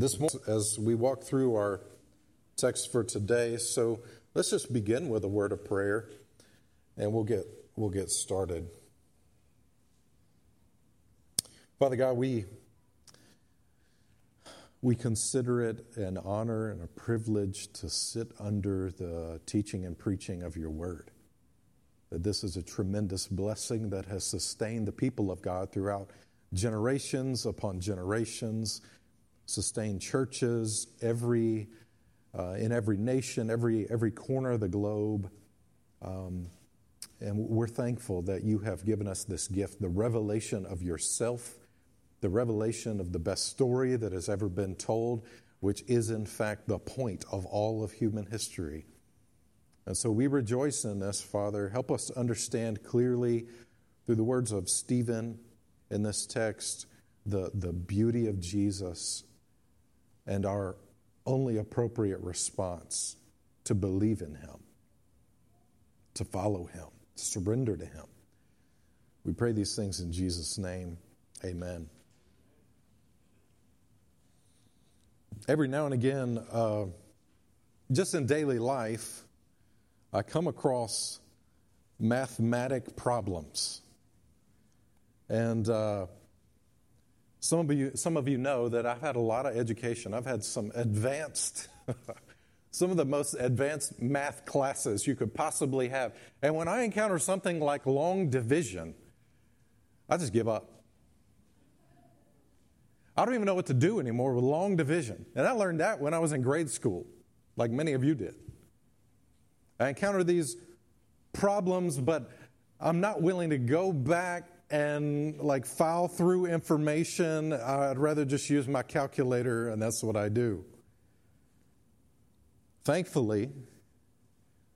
this morning as we walk through our text for today. So let's just begin with a word of prayer and we'll get we'll get started. Father God, we we consider it an honor and a privilege to sit under the teaching and preaching of your word. That this is a tremendous blessing that has sustained the people of God throughout generations upon generations sustain churches every, uh, in every nation, every, every corner of the globe. Um, and we're thankful that you have given us this gift the revelation of yourself, the revelation of the best story that has ever been told, which is in fact the point of all of human history. And so we rejoice in this, Father. Help us understand clearly through the words of Stephen in this text the, the beauty of Jesus and our only appropriate response to believe in Him, to follow Him, to surrender to Him. We pray these things in Jesus' name. Amen. Every now and again, uh, just in daily life, I come across mathematic problems. And uh, some of you, some of you know that I've had a lot of education. I've had some advanced, some of the most advanced math classes you could possibly have. And when I encounter something like long division, I just give up. I don't even know what to do anymore with long division. And I learned that when I was in grade school, like many of you did. I encounter these problems, but I'm not willing to go back and like file through information. I'd rather just use my calculator, and that's what I do. Thankfully,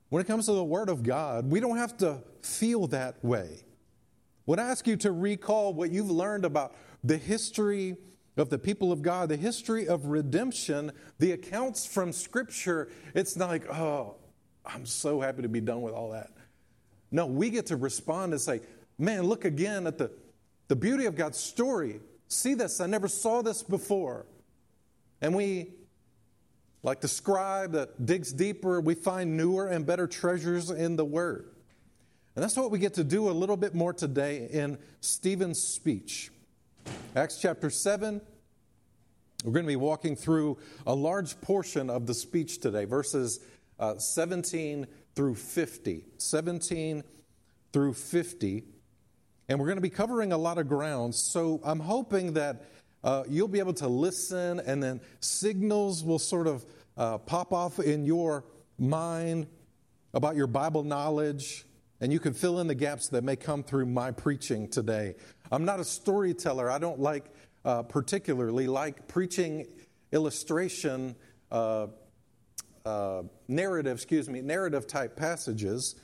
when it comes to the Word of God, we don't have to feel that way. When I ask you to recall what you've learned about the history of the people of God, the history of redemption, the accounts from Scripture, it's not like, oh, I'm so happy to be done with all that. No, we get to respond and say, man, look again at the, the beauty of God's story. See this, I never saw this before. And we, like the scribe that digs deeper, we find newer and better treasures in the Word. And that's what we get to do a little bit more today in Stephen's speech. Acts chapter 7, we're going to be walking through a large portion of the speech today, verses uh, 17 through 50. 17 through 50. And we're going to be covering a lot of ground. So I'm hoping that uh, you'll be able to listen and then signals will sort of uh, pop off in your mind about your Bible knowledge. And you can fill in the gaps that may come through my preaching today. I'm not a storyteller. I don't like, uh, particularly, like preaching illustration, uh, uh, narrative, excuse me, narrative type passages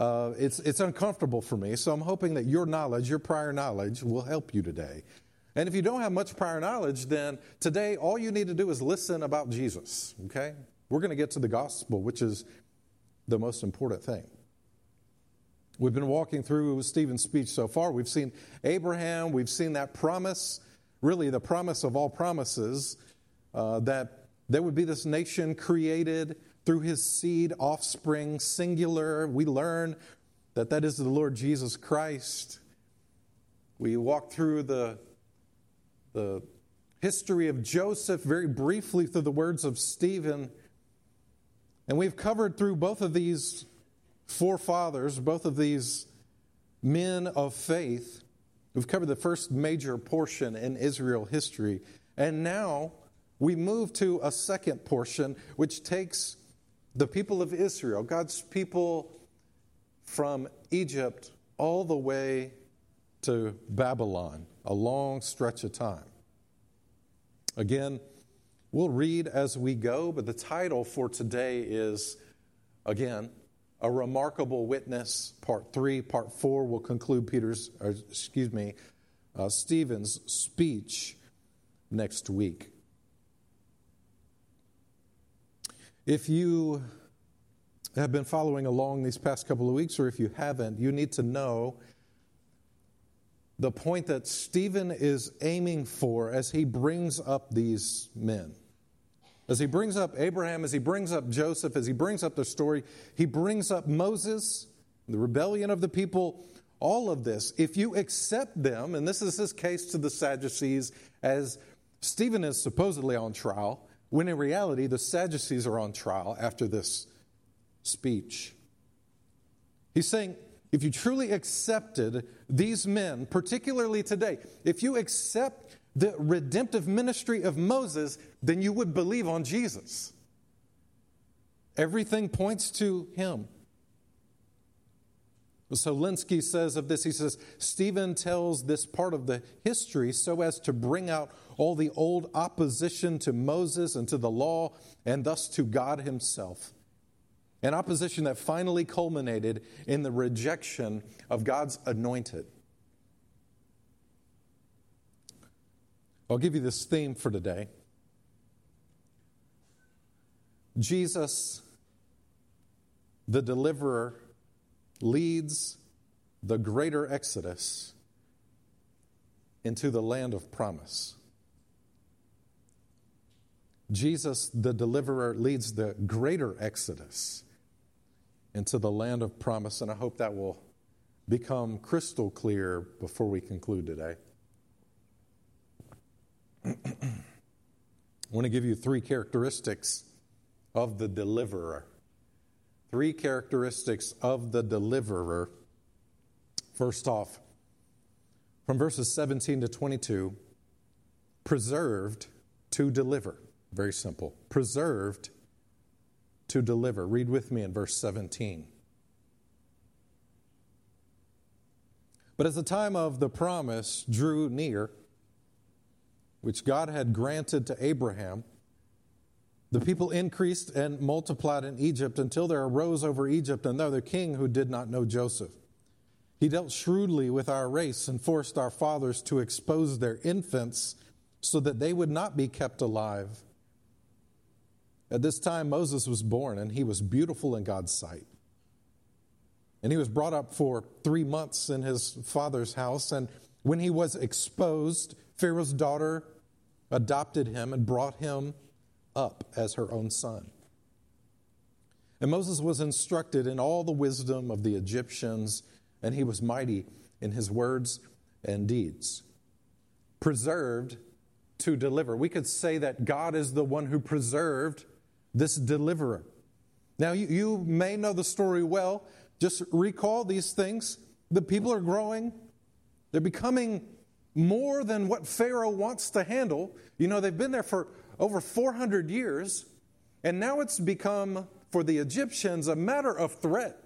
uh, it's, it's uncomfortable for me. So I'm hoping that your knowledge, your prior knowledge, will help you today. And if you don't have much prior knowledge, then today all you need to do is listen about Jesus, okay? We're going to get to the gospel, which is the most important thing. We've been walking through Stephen's speech so far. We've seen Abraham, we've seen that promise, really the promise of all promises, uh, that there would be this nation created through his seed, offspring, singular. We learn that that is the Lord Jesus Christ. We walk through the, the history of Joseph very briefly through the words of Stephen. And we've covered through both of these forefathers, both of these men of faith. We've covered the first major portion in Israel history. And now we move to a second portion, which takes the people of Israel, God's people from Egypt all the way to Babylon, a long stretch of time. Again, we'll read as we go, but the title for today is, again, A Remarkable Witness, Part 3. Part 4 will conclude Peter's, excuse me, uh, Stephen's speech next week. If you have been following along these past couple of weeks, or if you haven't, you need to know the point that Stephen is aiming for as he brings up these men. As he brings up Abraham, as he brings up Joseph, as he brings up their story, he brings up Moses, the rebellion of the people, all of this. If you accept them, and this is his case to the Sadducees, as Stephen is supposedly on trial, when in reality the Sadducees are on trial after this speech. He's saying, if you truly accepted these men, particularly today, if you accept the redemptive ministry of Moses, then you would believe on Jesus. Everything points to him. So Lenski says of this, he says, Stephen tells this part of the history so as to bring out all the old opposition to Moses and to the law and thus to God himself. An opposition that finally culminated in the rejection of God's anointed. I'll give you this theme for today. Jesus, the deliverer, leads the greater exodus into the land of promise. Jesus, the deliverer, leads the greater exodus into the land of promise, and I hope that will become crystal clear before we conclude today. I want to give you three characteristics of the deliverer. Three characteristics of the deliverer. First off, from verses 17 to 22, preserved to deliver. Very simple. Preserved to deliver. Read with me in verse 17. But as the time of the promise drew near, which God had granted to Abraham, the people increased and multiplied in Egypt until there arose over Egypt another king who did not know Joseph. He dealt shrewdly with our race and forced our fathers to expose their infants so that they would not be kept alive. At this time, Moses was born, and he was beautiful in God's sight. And he was brought up for three months in his father's house. And when he was exposed, Pharaoh's daughter adopted him and brought him up as her own son. And Moses was instructed in all the wisdom of the Egyptians, and he was mighty in his words and deeds. Preserved to deliver. We could say that God is the one who preserved this deliverer. Now, you, you may know the story well. Just recall these things. The people are growing, they're becoming more than what Pharaoh wants to handle. You know, they've been there for over 400 years, and now it's become, for the Egyptians, a matter of threat.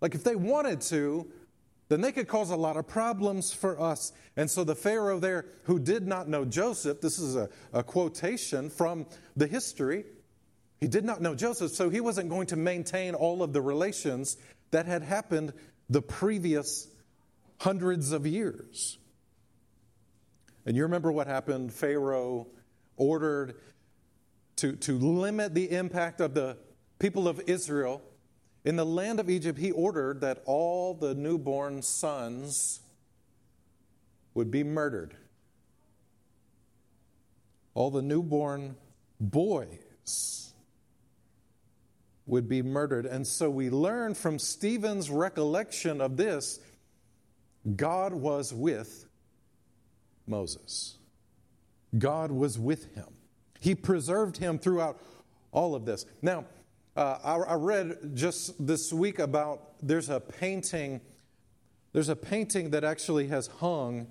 Like if they wanted to, then they could cause a lot of problems for us. And so the Pharaoh there, who did not know Joseph, this is a, a quotation from the history, he did not know Joseph, so he wasn't going to maintain all of the relations that had happened the previous hundreds of years. And you remember what happened? Pharaoh ordered to, to limit the impact of the people of Israel. In the land of Egypt, he ordered that all the newborn sons would be murdered. All the newborn boys would be murdered. And so we learn from Stephen's recollection of this God was with Moses. God was with him. He preserved him throughout all of this. Now, uh, I, I read just this week about there's a painting. There's a painting that actually has hung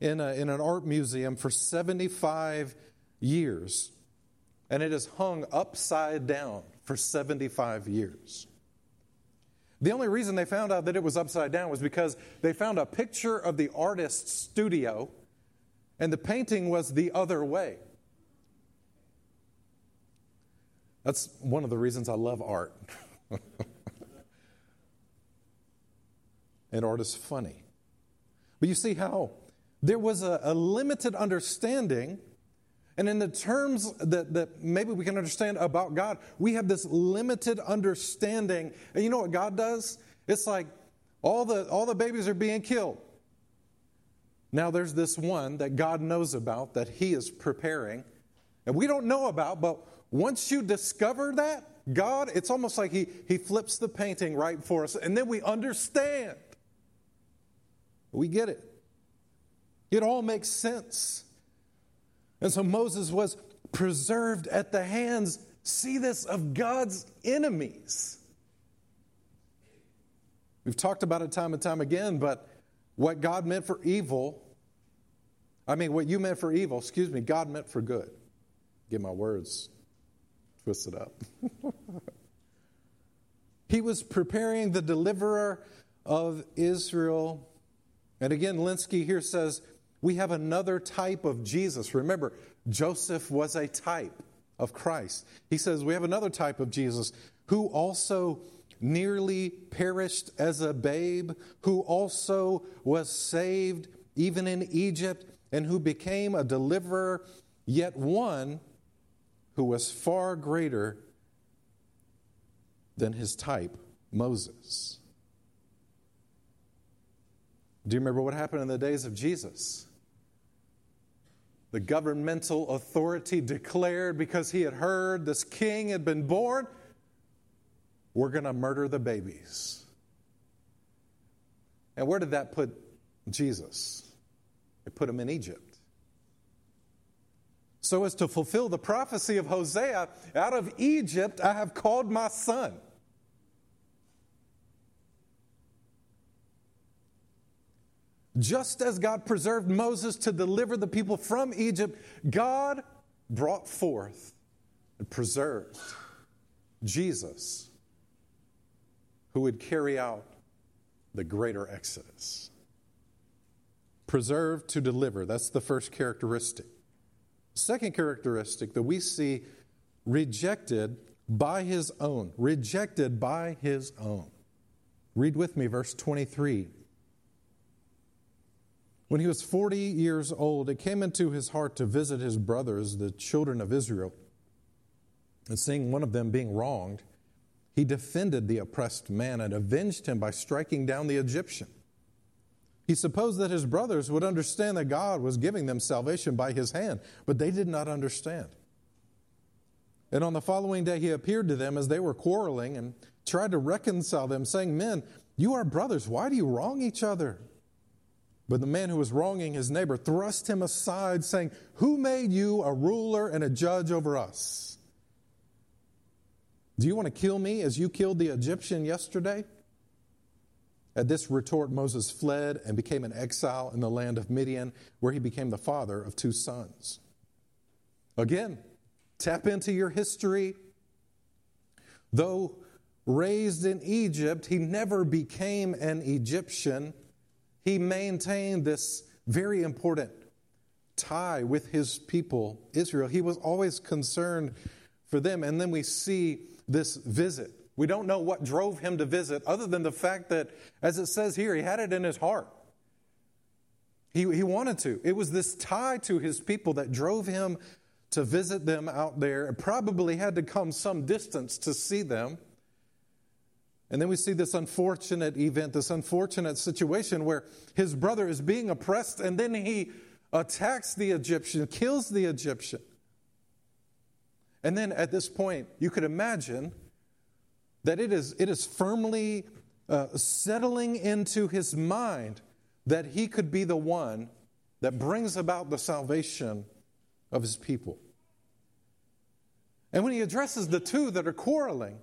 in, a, in an art museum for 75 years. And it has hung upside down for 75 years. The only reason they found out that it was upside down was because they found a picture of the artist's studio, and the painting was the other way. That's one of the reasons I love art. and art is funny. But you see how there was a, a, limited understanding, and in the terms that, that maybe we can understand about God, we have this limited understanding. And you know what God does? It's like all the, all the babies are being killed. Now there's this one that God knows about that He is preparing, and we don't know about, but once you discover that, God, it's almost like He, he flips the painting right for us, and then we understand. We get it. It all makes sense. And so Moses was preserved at the hands, see this, of God's enemies. We've talked about it time and time again, but what God meant for evil, I mean, what you meant for evil, excuse me, God meant for good. Get my words twisted up. he was preparing the deliverer of Israel. And again, Lenski here says, we have another type of Jesus. Remember, Joseph was a type of Christ. He says, we have another type of Jesus who also nearly perished as a babe, who also was saved even in Egypt, and who became a deliverer, yet one who was far greater than his type, Moses. Do you remember what happened in the days of Jesus? The governmental authority declared because he had heard this king had been born we're going to murder the babies. And where did that put Jesus? It put him in Egypt. So, as to fulfill the prophecy of Hosea, out of Egypt I have called my son. Just as God preserved Moses to deliver the people from Egypt, God brought forth and preserved Jesus who would carry out the greater exodus. Preserve to deliver. That's the first characteristic. Second characteristic that we see rejected by his own. Rejected by his own. Read with me verse 23. When he was 40 years old, it came into his heart to visit his brothers, the children of Israel. And seeing one of them being wronged, he defended the oppressed man and avenged him by striking down the Egyptian. He supposed that his brothers would understand that God was giving them salvation by his hand, but they did not understand. And on the following day, he appeared to them as they were quarreling and tried to reconcile them, saying, Men, you are brothers. Why do you wrong each other? But the man who was wronging his neighbor thrust him aside, saying, Who made you a ruler and a judge over us? Do you want to kill me as you killed the Egyptian yesterday? At this retort, Moses fled and became an exile in the land of Midian, where he became the father of two sons. Again, tap into your history. Though raised in Egypt, he never became an Egyptian. He maintained this very important tie with his people, Israel. He was always concerned for them. And then we see this visit. We don't know what drove him to visit, other than the fact that, as it says here, he had it in his heart. He, he wanted to. It was this tie to his people that drove him to visit them out there. It probably had to come some distance to see them. And then we see this unfortunate event, this unfortunate situation where his brother is being oppressed, and then he attacks the Egyptian, kills the Egyptian. And then at this point, you could imagine that it is, it is firmly uh, settling into his mind that he could be the one that brings about the salvation of his people. And when he addresses the two that are quarreling,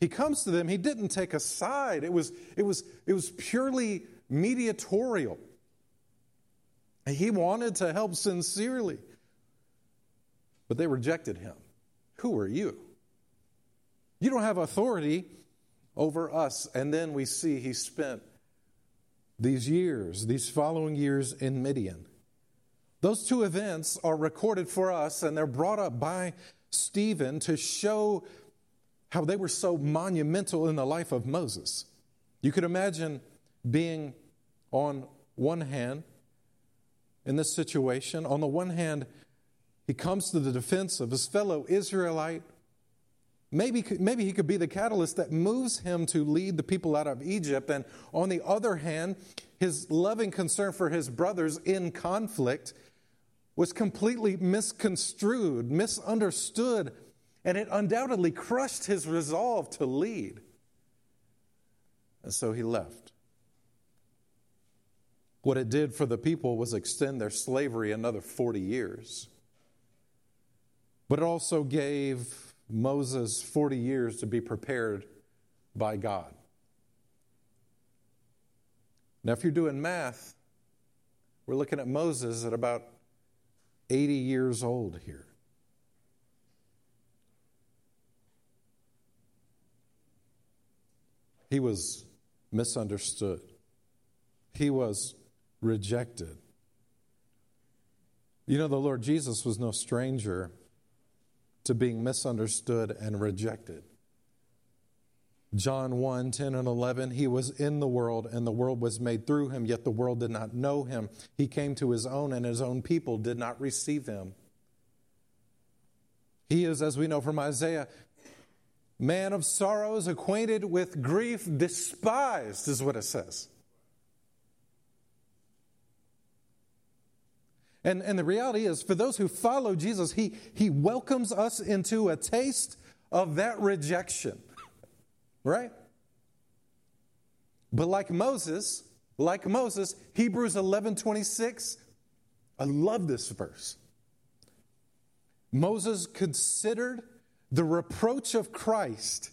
he comes to them, he didn't take a side. It was, it was, it was purely mediatorial. He wanted to help sincerely, but they rejected him. Who are you? You don't have authority over us. And then we see he spent these years, these following years in Midian. Those two events are recorded for us and they're brought up by Stephen to show how they were so monumental in the life of Moses. You could imagine being on one hand in this situation, on the one hand, he comes to the defense of his fellow Israelite Maybe, maybe he could be the catalyst that moves him to lead the people out of Egypt. And on the other hand, his loving concern for his brothers in conflict was completely misconstrued, misunderstood, and it undoubtedly crushed his resolve to lead. And so he left. What it did for the people was extend their slavery another 40 years. But it also gave Moses 40 years to be prepared by God. Now, if you're doing math, we're looking at Moses at about 80 years old here. He was misunderstood. He was rejected. You know, the Lord Jesus was no stranger to being misunderstood and rejected. John 1 10 and 11, he was in the world, and the world was made through him, yet the world did not know him. He came to his own, and his own people did not receive him. He is, as we know from Isaiah, man of sorrows, acquainted with grief, despised, is what it says. And, and the reality is, for those who follow Jesus, he, he welcomes us into a taste of that rejection, right? But like Moses, like Moses, Hebrews 11 26, I love this verse. Moses considered the reproach of Christ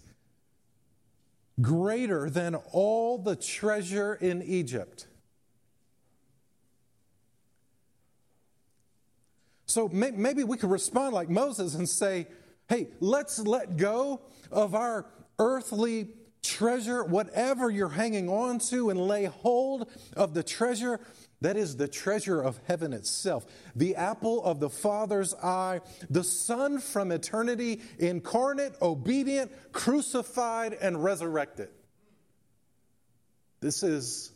greater than all the treasure in Egypt. So maybe we could respond like Moses and say, hey, let's let go of our earthly treasure, whatever you're hanging on to, and lay hold of the treasure that is the treasure of heaven itself, the apple of the Father's eye, the Son from eternity, incarnate, obedient, crucified, and resurrected. This is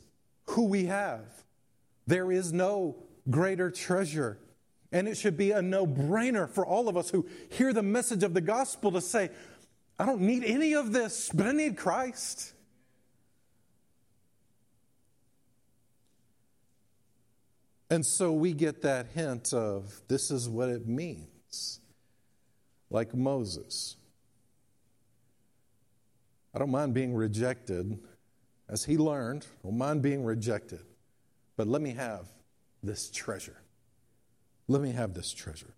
who we have. There is no greater treasure and it should be a no brainer for all of us who hear the message of the gospel to say, I don't need any of this, but I need Christ. And so we get that hint of this is what it means, like Moses. I don't mind being rejected, as he learned, I don't mind being rejected, but let me have this treasure. Let me have this treasure.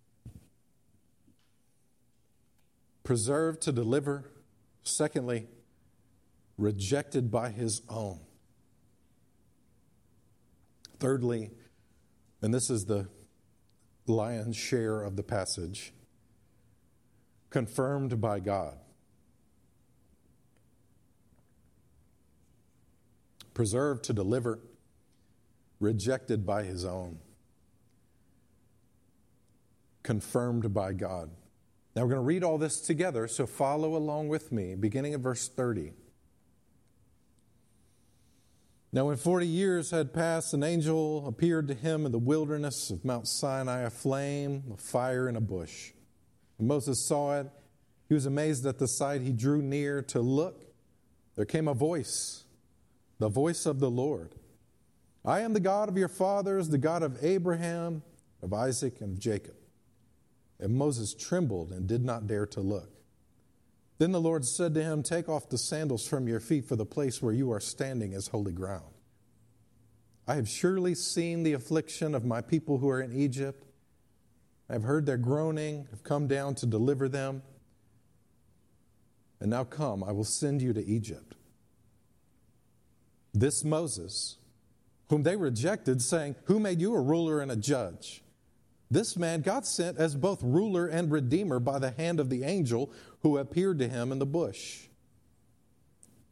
Preserved to deliver. Secondly, rejected by his own. Thirdly, and this is the lion's share of the passage, confirmed by God. Preserved to deliver, rejected by his own confirmed by God. Now we're going to read all this together, so follow along with me, beginning at verse 30. Now, when 40 years had passed, an angel appeared to him in the wilderness of Mount Sinai, a flame, a fire, and a bush. When Moses saw it, he was amazed at the sight. He drew near to look. There came a voice, the voice of the Lord. I am the God of your fathers, the God of Abraham, of Isaac, and of Jacob. And Moses trembled and did not dare to look. Then the Lord said to him, Take off the sandals from your feet, for the place where you are standing is holy ground. I have surely seen the affliction of my people who are in Egypt. I have heard their groaning, I have come down to deliver them. And now come, I will send you to Egypt. This Moses, whom they rejected, saying, Who made you a ruler and a judge? This man God sent as both ruler and redeemer by the hand of the angel who appeared to him in the bush.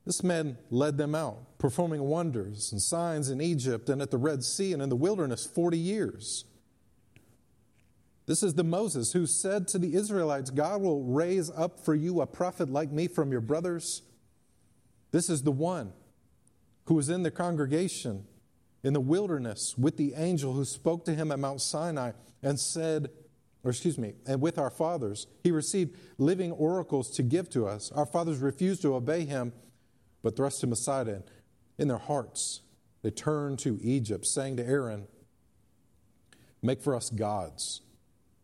This man led them out, performing wonders and signs in Egypt and at the Red Sea and in the wilderness 40 years. This is the Moses who said to the Israelites, God will raise up for you a prophet like me from your brothers. This is the one who was in the congregation in the wilderness with the angel who spoke to him at Mount Sinai and said, or excuse me, and with our fathers. He received living oracles to give to us. Our fathers refused to obey him, but thrust him aside. And in their hearts, they turned to Egypt, saying to Aaron, Make for us gods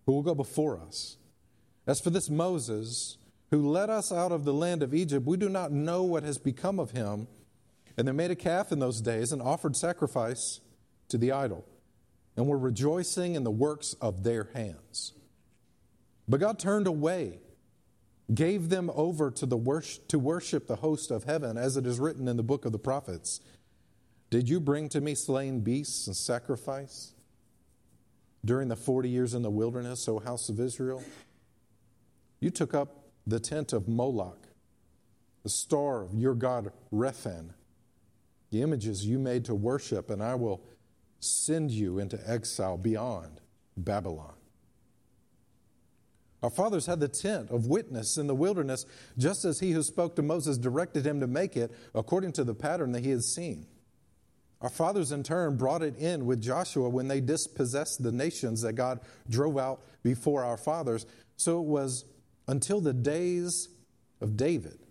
who will go before us. As for this Moses, who led us out of the land of Egypt, we do not know what has become of him. And they made a calf in those days and offered sacrifice to the idol and were rejoicing in the works of their hands. But God turned away, gave them over to, the worship, to worship the host of heaven, as it is written in the book of the prophets. Did you bring to me slain beasts and sacrifice during the 40 years in the wilderness, O house of Israel? You took up the tent of Moloch, the star of your god Rephan, the images you made to worship, and I will send you into exile beyond Babylon. Our fathers had the tent of witness in the wilderness, just as he who spoke to Moses directed him to make it according to the pattern that he had seen. Our fathers, in turn, brought it in with Joshua when they dispossessed the nations that God drove out before our fathers. So it was until the days of David,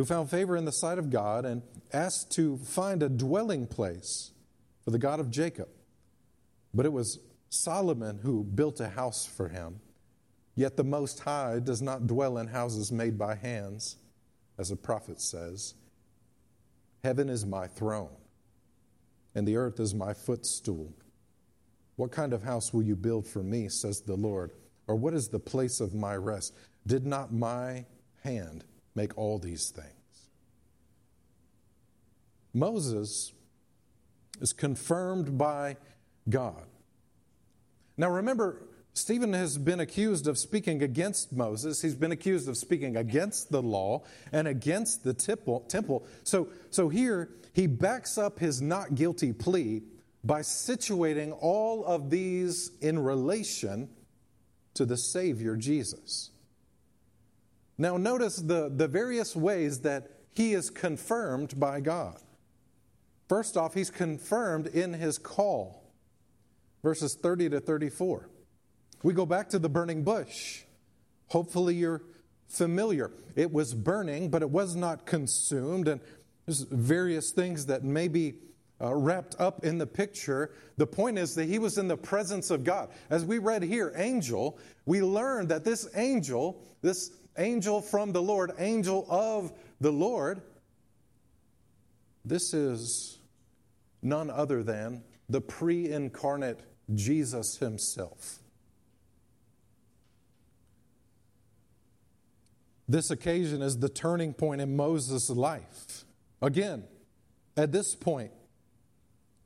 who found favor in the sight of God and asked to find a dwelling place for the God of Jacob. But it was Solomon who built a house for him. Yet the Most High does not dwell in houses made by hands, as the prophet says. Heaven is my throne, and the earth is my footstool. What kind of house will you build for me, says the Lord? Or what is the place of my rest? Did not my hand make all these things? Moses is confirmed by God. Now remember, Stephen has been accused of speaking against Moses. He's been accused of speaking against the law and against the temple. So, so here, he backs up his not guilty plea by situating all of these in relation to the Savior Jesus. Now, notice the, the various ways that he is confirmed by God. First off, he's confirmed in his call, verses 30 to 34. We go back to the burning bush. Hopefully, you're familiar. It was burning, but it was not consumed. And there's various things that may be uh, wrapped up in the picture. The point is that he was in the presence of God. As we read here, angel, we learned that this angel, this angel from the Lord, angel of the Lord, this is none other than the pre incarnate Jesus himself. This occasion is the turning point in Moses' life. Again, at this point,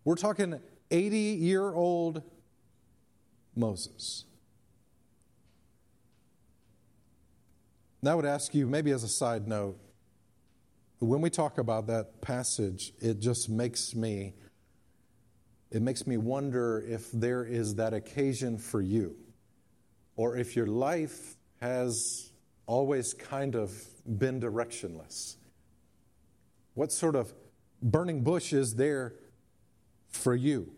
we're talking 80 year old Moses. Now, I would ask you, maybe as a side note, when we talk about that passage, it just makes me it makes me wonder if there is that occasion for you, or if your life has always kind of been directionless. What sort of burning bush is there for you?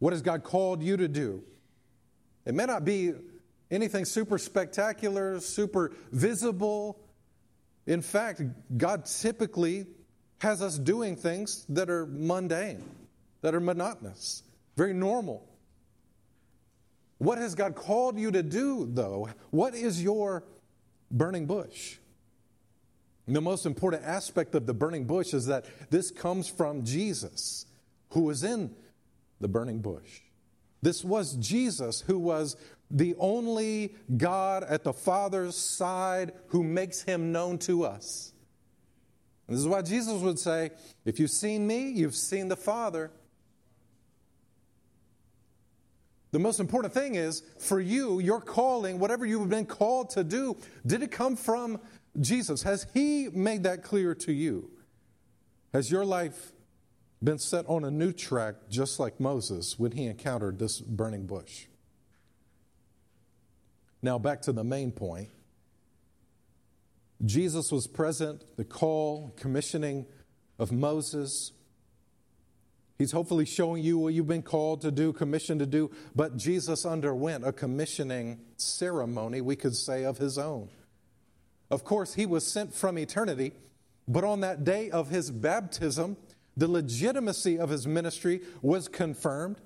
What has God called you to do? It may not be anything super spectacular, super visible. In fact, God typically has us doing things that are mundane that are monotonous, very normal. What has God called you to do, though? What is your burning bush? The most important aspect of the burning bush is that this comes from Jesus, who was in the burning bush. This was Jesus, who was the only God at the Father's side who makes him known to us. And this is why Jesus would say, If you've seen me, you've seen the Father. The most important thing is for you, your calling, whatever you've been called to do, did it come from Jesus? Has He made that clear to you? Has your life been set on a new track just like Moses when he encountered this burning bush? Now, back to the main point. Jesus was present, the call, commissioning of Moses. He's hopefully showing you what you've been called to do, commissioned to do. But Jesus underwent a commissioning ceremony, we could say, of his own. Of course, he was sent from eternity, but on that day of his baptism, the legitimacy of his ministry was confirmed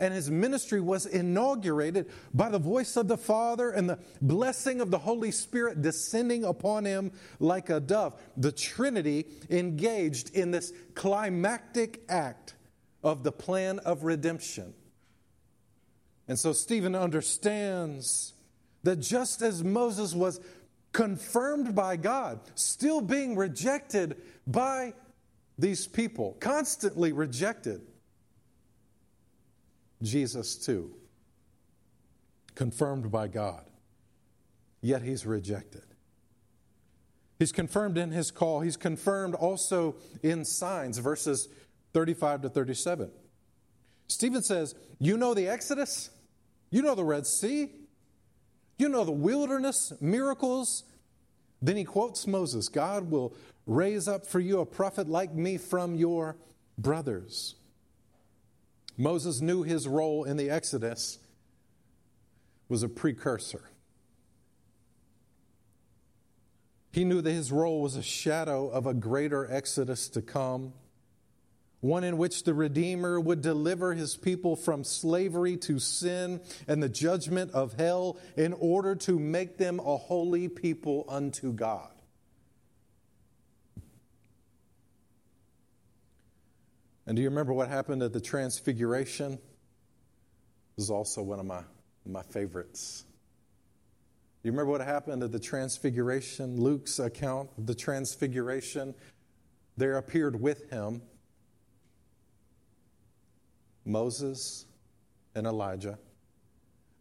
and his ministry was inaugurated by the voice of the Father and the blessing of the Holy Spirit descending upon him like a dove. The Trinity engaged in this climactic act of the plan of redemption. And so Stephen understands that just as Moses was confirmed by God, still being rejected by these people, constantly rejected, Jesus too, confirmed by God, yet he's rejected. He's confirmed in his call, he's confirmed also in signs, verses 35 to 37. Stephen says, You know the Exodus, you know the Red Sea, you know the wilderness miracles. Then he quotes Moses God will raise up for you a prophet like me from your brothers. Moses knew his role in the Exodus was a precursor. He knew that his role was a shadow of a greater Exodus to come, one in which the Redeemer would deliver his people from slavery to sin and the judgment of hell in order to make them a holy people unto God. And do you remember what happened at the Transfiguration? This is also one of my, my favorites. Do you remember what happened at the Transfiguration? Luke's account of the Transfiguration. There appeared with him Moses and Elijah,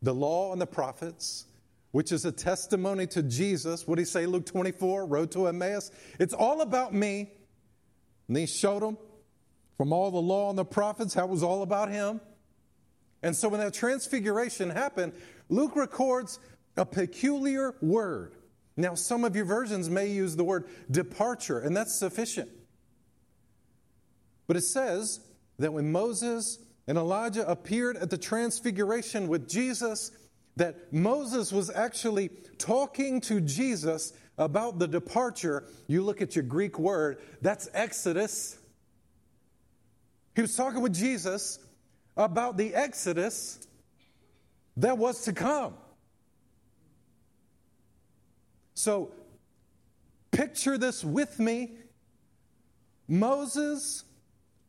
the law and the prophets, which is a testimony to Jesus. What did he say, Luke 24, Road to Emmaus? It's all about me. And he showed them from all the law and the prophets, it was all about him. And so when that transfiguration happened, Luke records a peculiar word. Now, some of your versions may use the word departure, and that's sufficient. But it says that when Moses and Elijah appeared at the transfiguration with Jesus, that Moses was actually talking to Jesus about the departure. You look at your Greek word, that's Exodus. He was talking with Jesus about the Exodus that was to come. So, picture this with me. Moses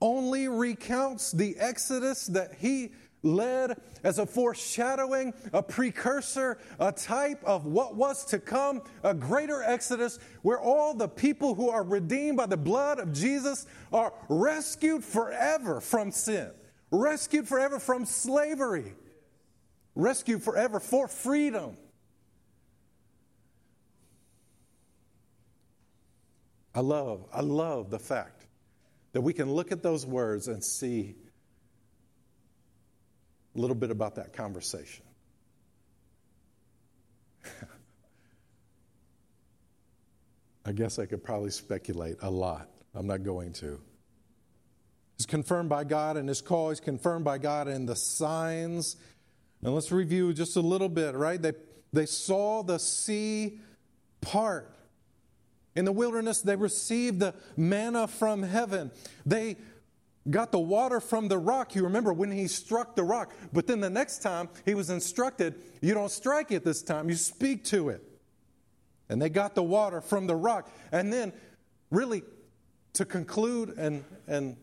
only recounts the Exodus that he led as a foreshadowing, a precursor, a type of what was to come, a greater exodus where all the people who are redeemed by the blood of Jesus are rescued forever from sin, rescued forever from slavery, rescued forever for freedom. I love, I love the fact that we can look at those words and see a little bit about that conversation. I guess I could probably speculate a lot. I'm not going to. He's confirmed by God in his call, he's confirmed by God in the signs. And let's review just a little bit, right? They, they saw the sea part. In the wilderness, they received the manna from heaven. They got the water from the rock. You remember when he struck the rock. But then the next time he was instructed, you don't strike it this time, you speak to it. And they got the water from the rock. And then, really, to conclude and, and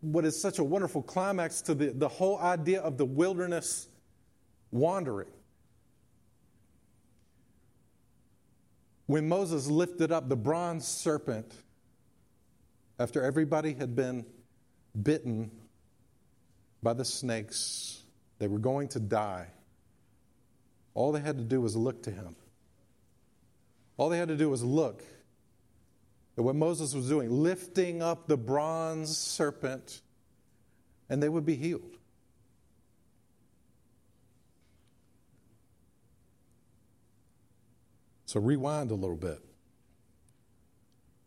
what is such a wonderful climax to the, the whole idea of the wilderness wandering. When Moses lifted up the bronze serpent after everybody had been bitten by the snakes, they were going to die. All they had to do was look to him. All they had to do was look at what Moses was doing, lifting up the bronze serpent, and they would be healed. So rewind a little bit.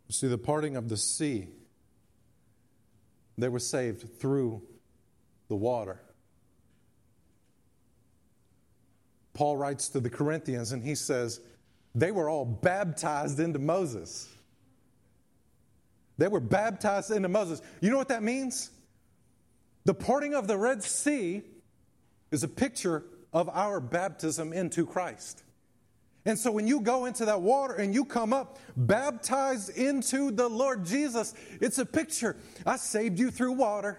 See the parting of the sea they were saved through the water. Paul writes to the Corinthians and he says, they were all baptized into Moses. They were baptized into Moses. You know what that means? The parting of the Red Sea is a picture of our baptism into Christ. And so when you go into that water and you come up baptized into the Lord Jesus, it's a picture. I saved you through water.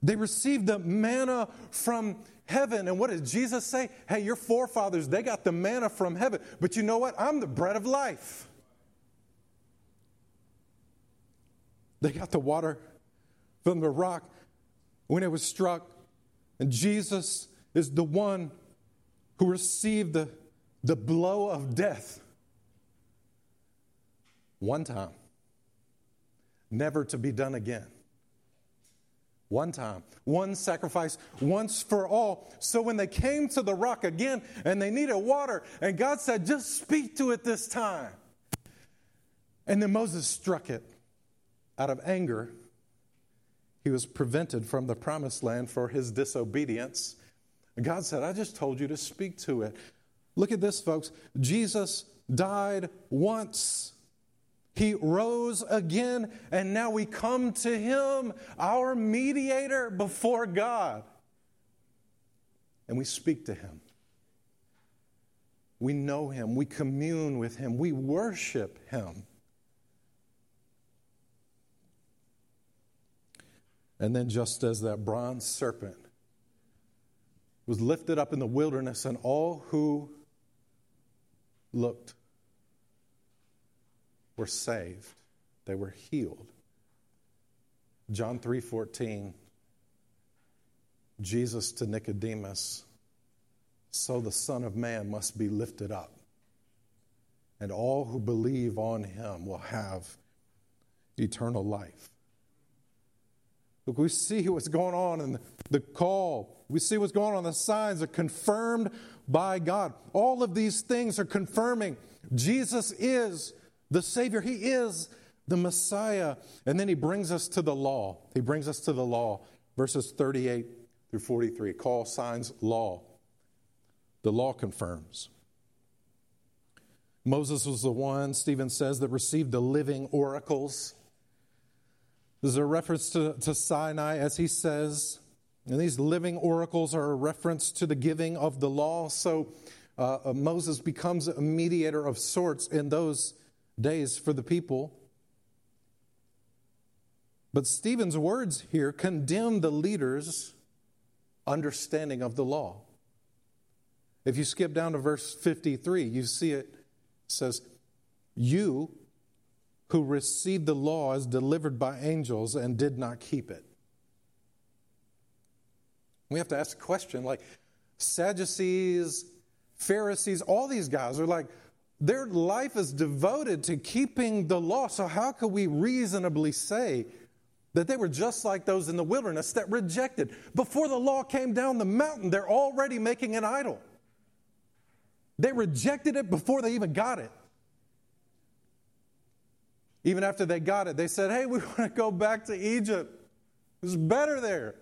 They received the manna from heaven. And what does Jesus say? Hey, your forefathers, they got the manna from heaven. But you know what? I'm the bread of life. They got the water from the rock when it was struck. And Jesus is the one who received the, the blow of death one time, never to be done again. One time, one sacrifice, once for all. So when they came to the rock again and they needed water, and God said, just speak to it this time. And then Moses struck it out of anger. He was prevented from the promised land for his disobedience. And God said, I just told you to speak to it. Look at this, folks. Jesus died once. He rose again, and now we come to Him, our mediator before God. And we speak to Him. We know Him. We commune with Him. We worship Him. And then, just as that bronze serpent was lifted up in the wilderness, and all who looked were saved. They were healed. John 3:14 Jesus to Nicodemus so the son of man must be lifted up and all who believe on him will have eternal life. Look, we see what's going on in the call we see what's going on. The signs are confirmed by God. All of these things are confirming Jesus is the Savior, He is the Messiah. And then He brings us to the law. He brings us to the law, verses 38 through 43. Call signs law. The law confirms. Moses was the one, Stephen says, that received the living oracles. There's a reference to, to Sinai, as he says, and these living oracles are a reference to the giving of the law. So uh, uh, Moses becomes a mediator of sorts in those days for the people. But Stephen's words here condemn the leaders' understanding of the law. If you skip down to verse 53, you see it says, You who received the law as delivered by angels and did not keep it. We have to ask a question like Sadducees, Pharisees, all these guys are like, their life is devoted to keeping the law. So, how could we reasonably say that they were just like those in the wilderness that rejected? Before the law came down the mountain, they're already making an idol. They rejected it before they even got it. Even after they got it, they said, Hey, we want to go back to Egypt. It's better there.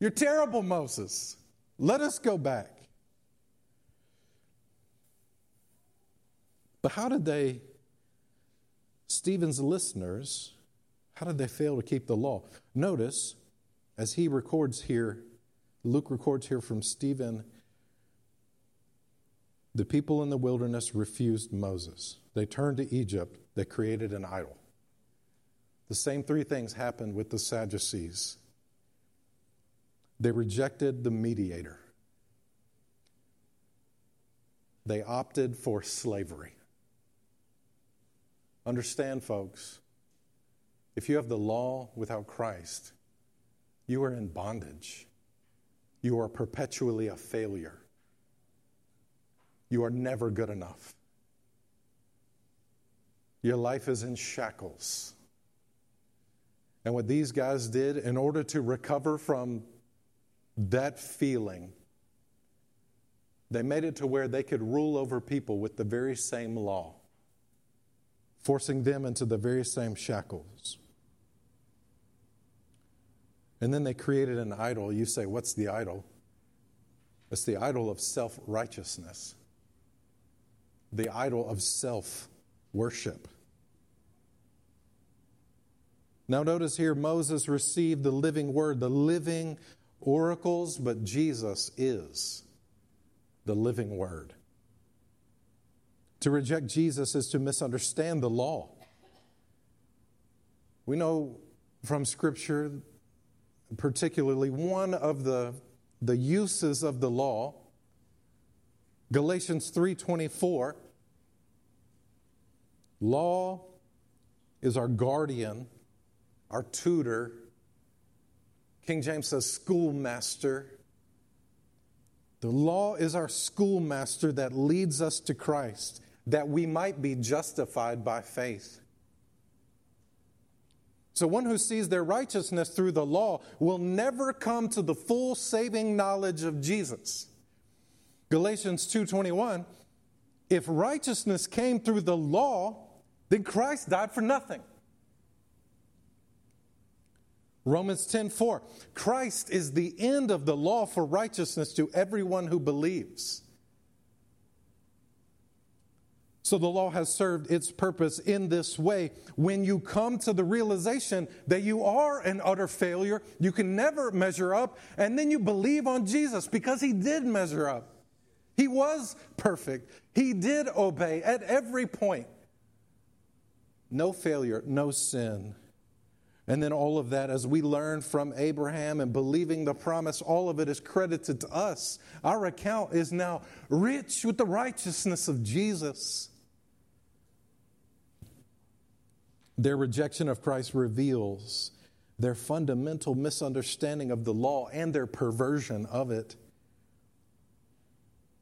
You're terrible, Moses. Let us go back. But how did they, Stephen's listeners, how did they fail to keep the law? Notice, as he records here, Luke records here from Stephen, the people in the wilderness refused Moses. They turned to Egypt, they created an idol. The same three things happened with the Sadducees. They rejected the mediator. They opted for slavery. Understand, folks, if you have the law without Christ, you are in bondage. You are perpetually a failure. You are never good enough. Your life is in shackles. And what these guys did in order to recover from that feeling, they made it to where they could rule over people with the very same law, forcing them into the very same shackles. And then they created an idol. You say, What's the idol? It's the idol of self righteousness, the idol of self worship. Now, notice here Moses received the living word, the living oracles, but Jesus is the living word. To reject Jesus is to misunderstand the law. We know from Scripture, particularly one of the, the uses of the law, Galatians 3:24, law is our guardian our tutor. King James says schoolmaster. The law is our schoolmaster that leads us to Christ, that we might be justified by faith. So one who sees their righteousness through the law will never come to the full saving knowledge of Jesus. Galatians 2:21 If righteousness came through the law, then Christ died for nothing. Romans 10:4 Christ is the end of the law for righteousness to everyone who believes. So the law has served its purpose in this way. When you come to the realization that you are an utter failure, you can never measure up, and then you believe on Jesus because he did measure up. He was perfect. He did obey at every point. No failure, no sin. And then all of that, as we learn from Abraham and believing the promise, all of it is credited to us. Our account is now rich with the righteousness of Jesus. Their rejection of Christ reveals their fundamental misunderstanding of the law and their perversion of it.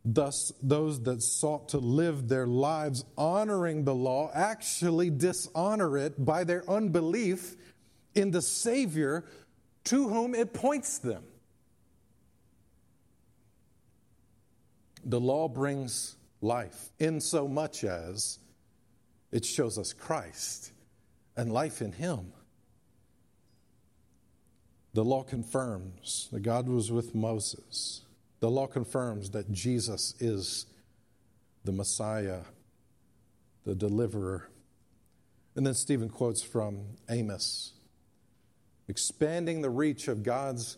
Thus, those that sought to live their lives honoring the law actually dishonor it by their unbelief in the Savior to whom it points them. The law brings life in so much as it shows us Christ and life in Him. The law confirms that God was with Moses. The law confirms that Jesus is the Messiah, the deliverer. And then Stephen quotes from Amos expanding the reach of God's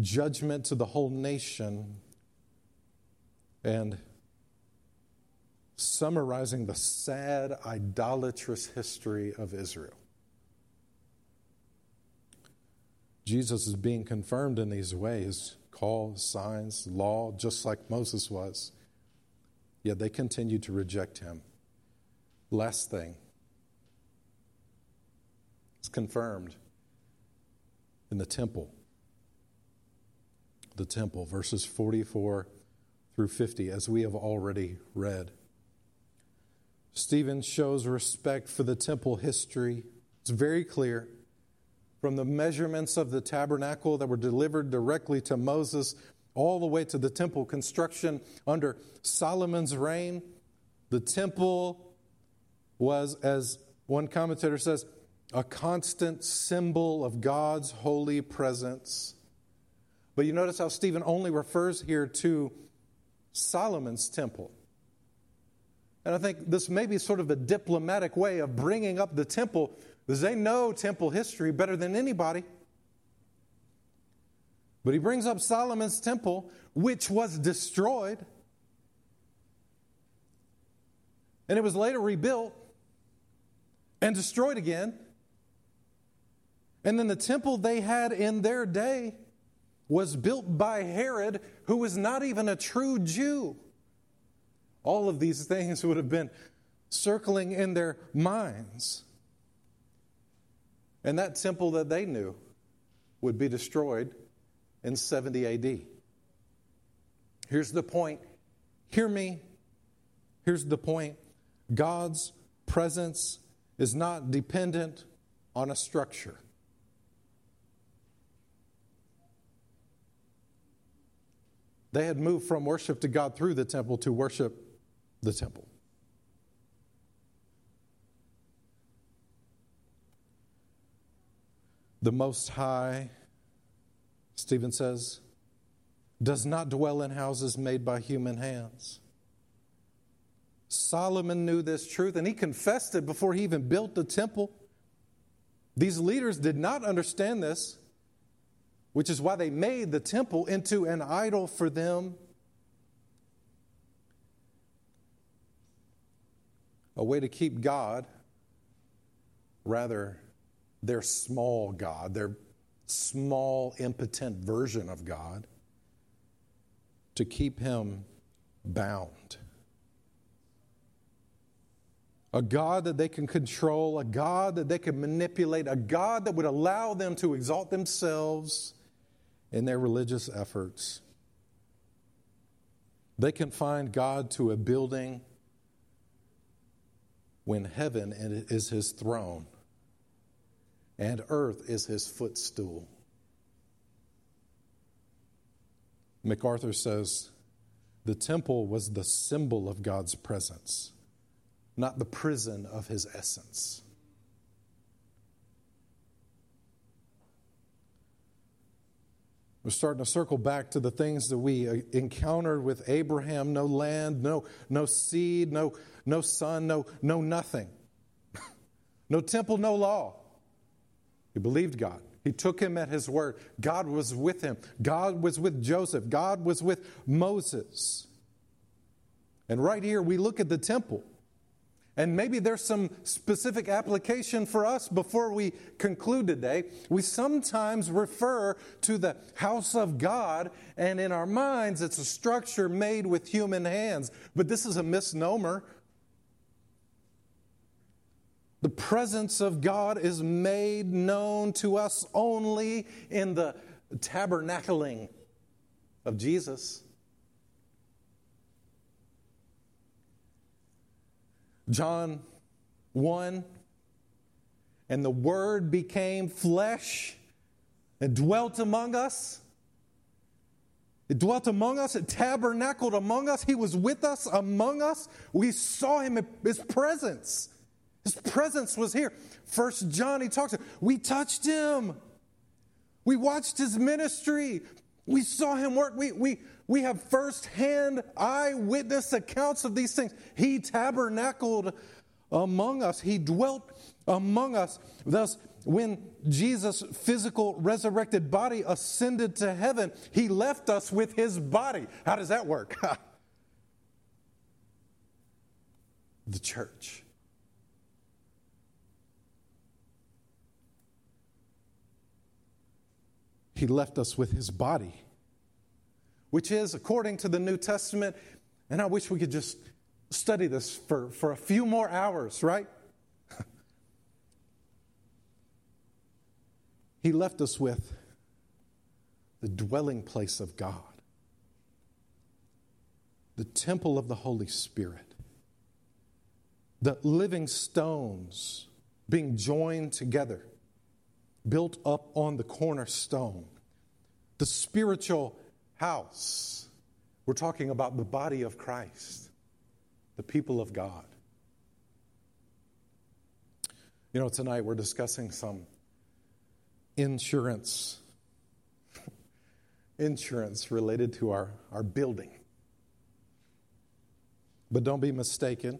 judgment to the whole nation, and summarizing the sad, idolatrous history of Israel. Jesus is being confirmed in these ways call, signs, law, just like Moses was. Yet they continue to reject him. Last thing, it's confirmed in the temple. The temple, verses 44 through 50, as we have already read. Stephen shows respect for the temple history. It's very clear from the measurements of the tabernacle that were delivered directly to Moses all the way to the temple construction under Solomon's reign. The temple was, as one commentator says, a constant symbol of God's holy presence. But you notice how Stephen only refers here to Solomon's temple. And I think this may be sort of a diplomatic way of bringing up the temple because they know temple history better than anybody. But he brings up Solomon's temple, which was destroyed. And it was later rebuilt and destroyed again. And then the temple they had in their day was built by Herod, who was not even a true Jew. All of these things would have been circling in their minds. And that temple that they knew would be destroyed in 70 AD. Here's the point. Hear me. Here's the point God's presence is not dependent on a structure. They had moved from worship to God through the temple to worship the temple. The Most High Stephen says, does not dwell in houses made by human hands. Solomon knew this truth and he confessed it before he even built the temple. These leaders did not understand this, which is why they made the temple into an idol for them. A way to keep God, rather, their small God, their small, impotent version of God, to keep him bound. A God that they can control, a God that they can manipulate, a God that would allow them to exalt themselves in their religious efforts. They can find God to a building when heaven is his throne and earth is his footstool. MacArthur says the temple was the symbol of God's presence, not the prison of his essence. We're starting to circle back to the things that we uh, encountered with Abraham no land, no, no seed, no, no son, no, no nothing. no temple, no law. He believed God. He took him at his word. God was with him. God was with Joseph. God was with Moses. And right here, we look at the temple. And maybe there's some specific application for us before we conclude today. We sometimes refer to the house of God, and in our minds, it's a structure made with human hands. But this is a misnomer. The presence of God is made known to us only in the tabernacling of Jesus. John 1 And the Word became flesh and dwelt among us. It dwelt among us, it tabernacled among us, He was with us, among us. We saw Him, His presence. His presence was here. First John, he talks, we touched him. We watched his ministry. We saw him work. We, we, we have firsthand eyewitness accounts of these things. He tabernacled among us, he dwelt among us. Thus, when Jesus' physical resurrected body ascended to heaven, he left us with his body. How does that work? the church. he left us with his body, which is, according to the New Testament, and I wish we could just study this for, for a few more hours, right? he left us with the dwelling place of God, the temple of the Holy Spirit, the living stones being joined together built up on the cornerstone, the spiritual house. We're talking about the body of Christ, the people of God. You know, tonight we're discussing some insurance insurance related to our, our building. But don't be mistaken.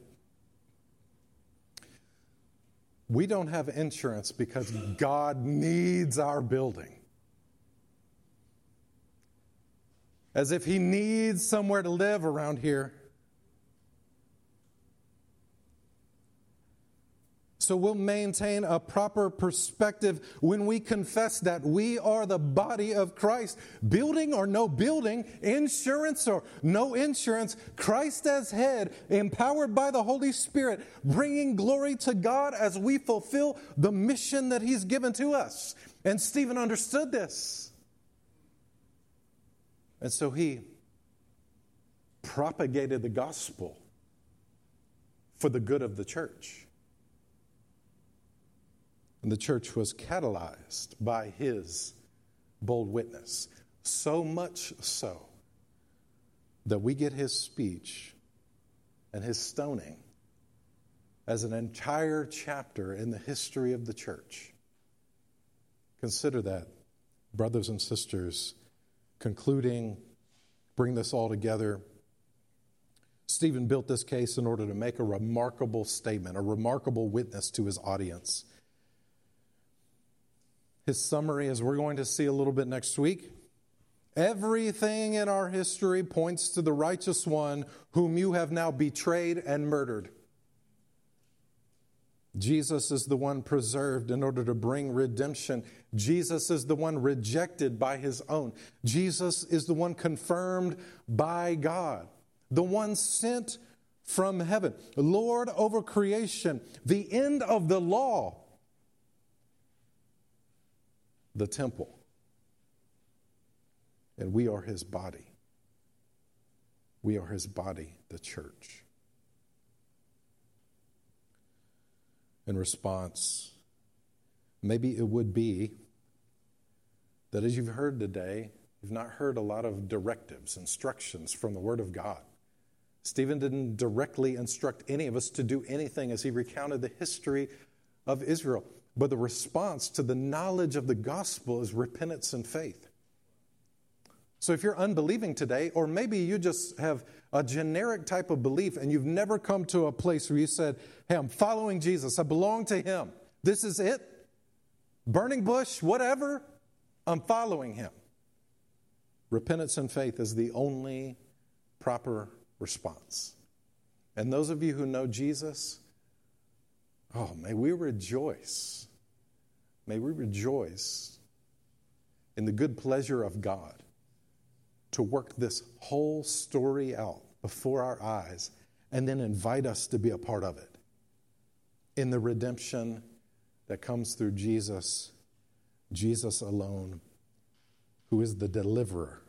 We don't have insurance because God needs our building. As if He needs somewhere to live around here. So we'll maintain a proper perspective when we confess that we are the body of Christ. Building or no building, insurance or no insurance, Christ as head, empowered by the Holy Spirit, bringing glory to God as we fulfill the mission that He's given to us. And Stephen understood this. And so he propagated the gospel for the good of the church. And the church was catalyzed by his bold witness. So much so that we get his speech and his stoning as an entire chapter in the history of the church. Consider that brothers and sisters, concluding, bring this all together. Stephen built this case in order to make a remarkable statement, a remarkable witness to his audience. His summary, as we're going to see a little bit next week, everything in our history points to the righteous one whom you have now betrayed and murdered. Jesus is the one preserved in order to bring redemption. Jesus is the one rejected by his own. Jesus is the one confirmed by God, the one sent from heaven, Lord over creation, the end of the law, the temple. And we are his body. We are his body, the church. In response, maybe it would be that as you've heard today, you've not heard a lot of directives, instructions from the Word of God. Stephen didn't directly instruct any of us to do anything as he recounted the history of Israel. But the response to the knowledge of the gospel is repentance and faith. So if you're unbelieving today, or maybe you just have a generic type of belief and you've never come to a place where you said, Hey, I'm following Jesus, I belong to Him, this is it, burning bush, whatever, I'm following Him. Repentance and faith is the only proper response. And those of you who know Jesus, oh, may we rejoice. May we rejoice in the good pleasure of God to work this whole story out before our eyes and then invite us to be a part of it in the redemption that comes through Jesus, Jesus alone, who is the deliverer,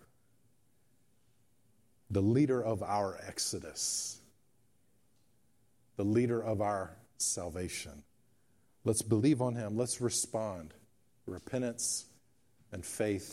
the leader of our exodus, the leader of our salvation. Let's believe on him. Let's respond. Repentance and faith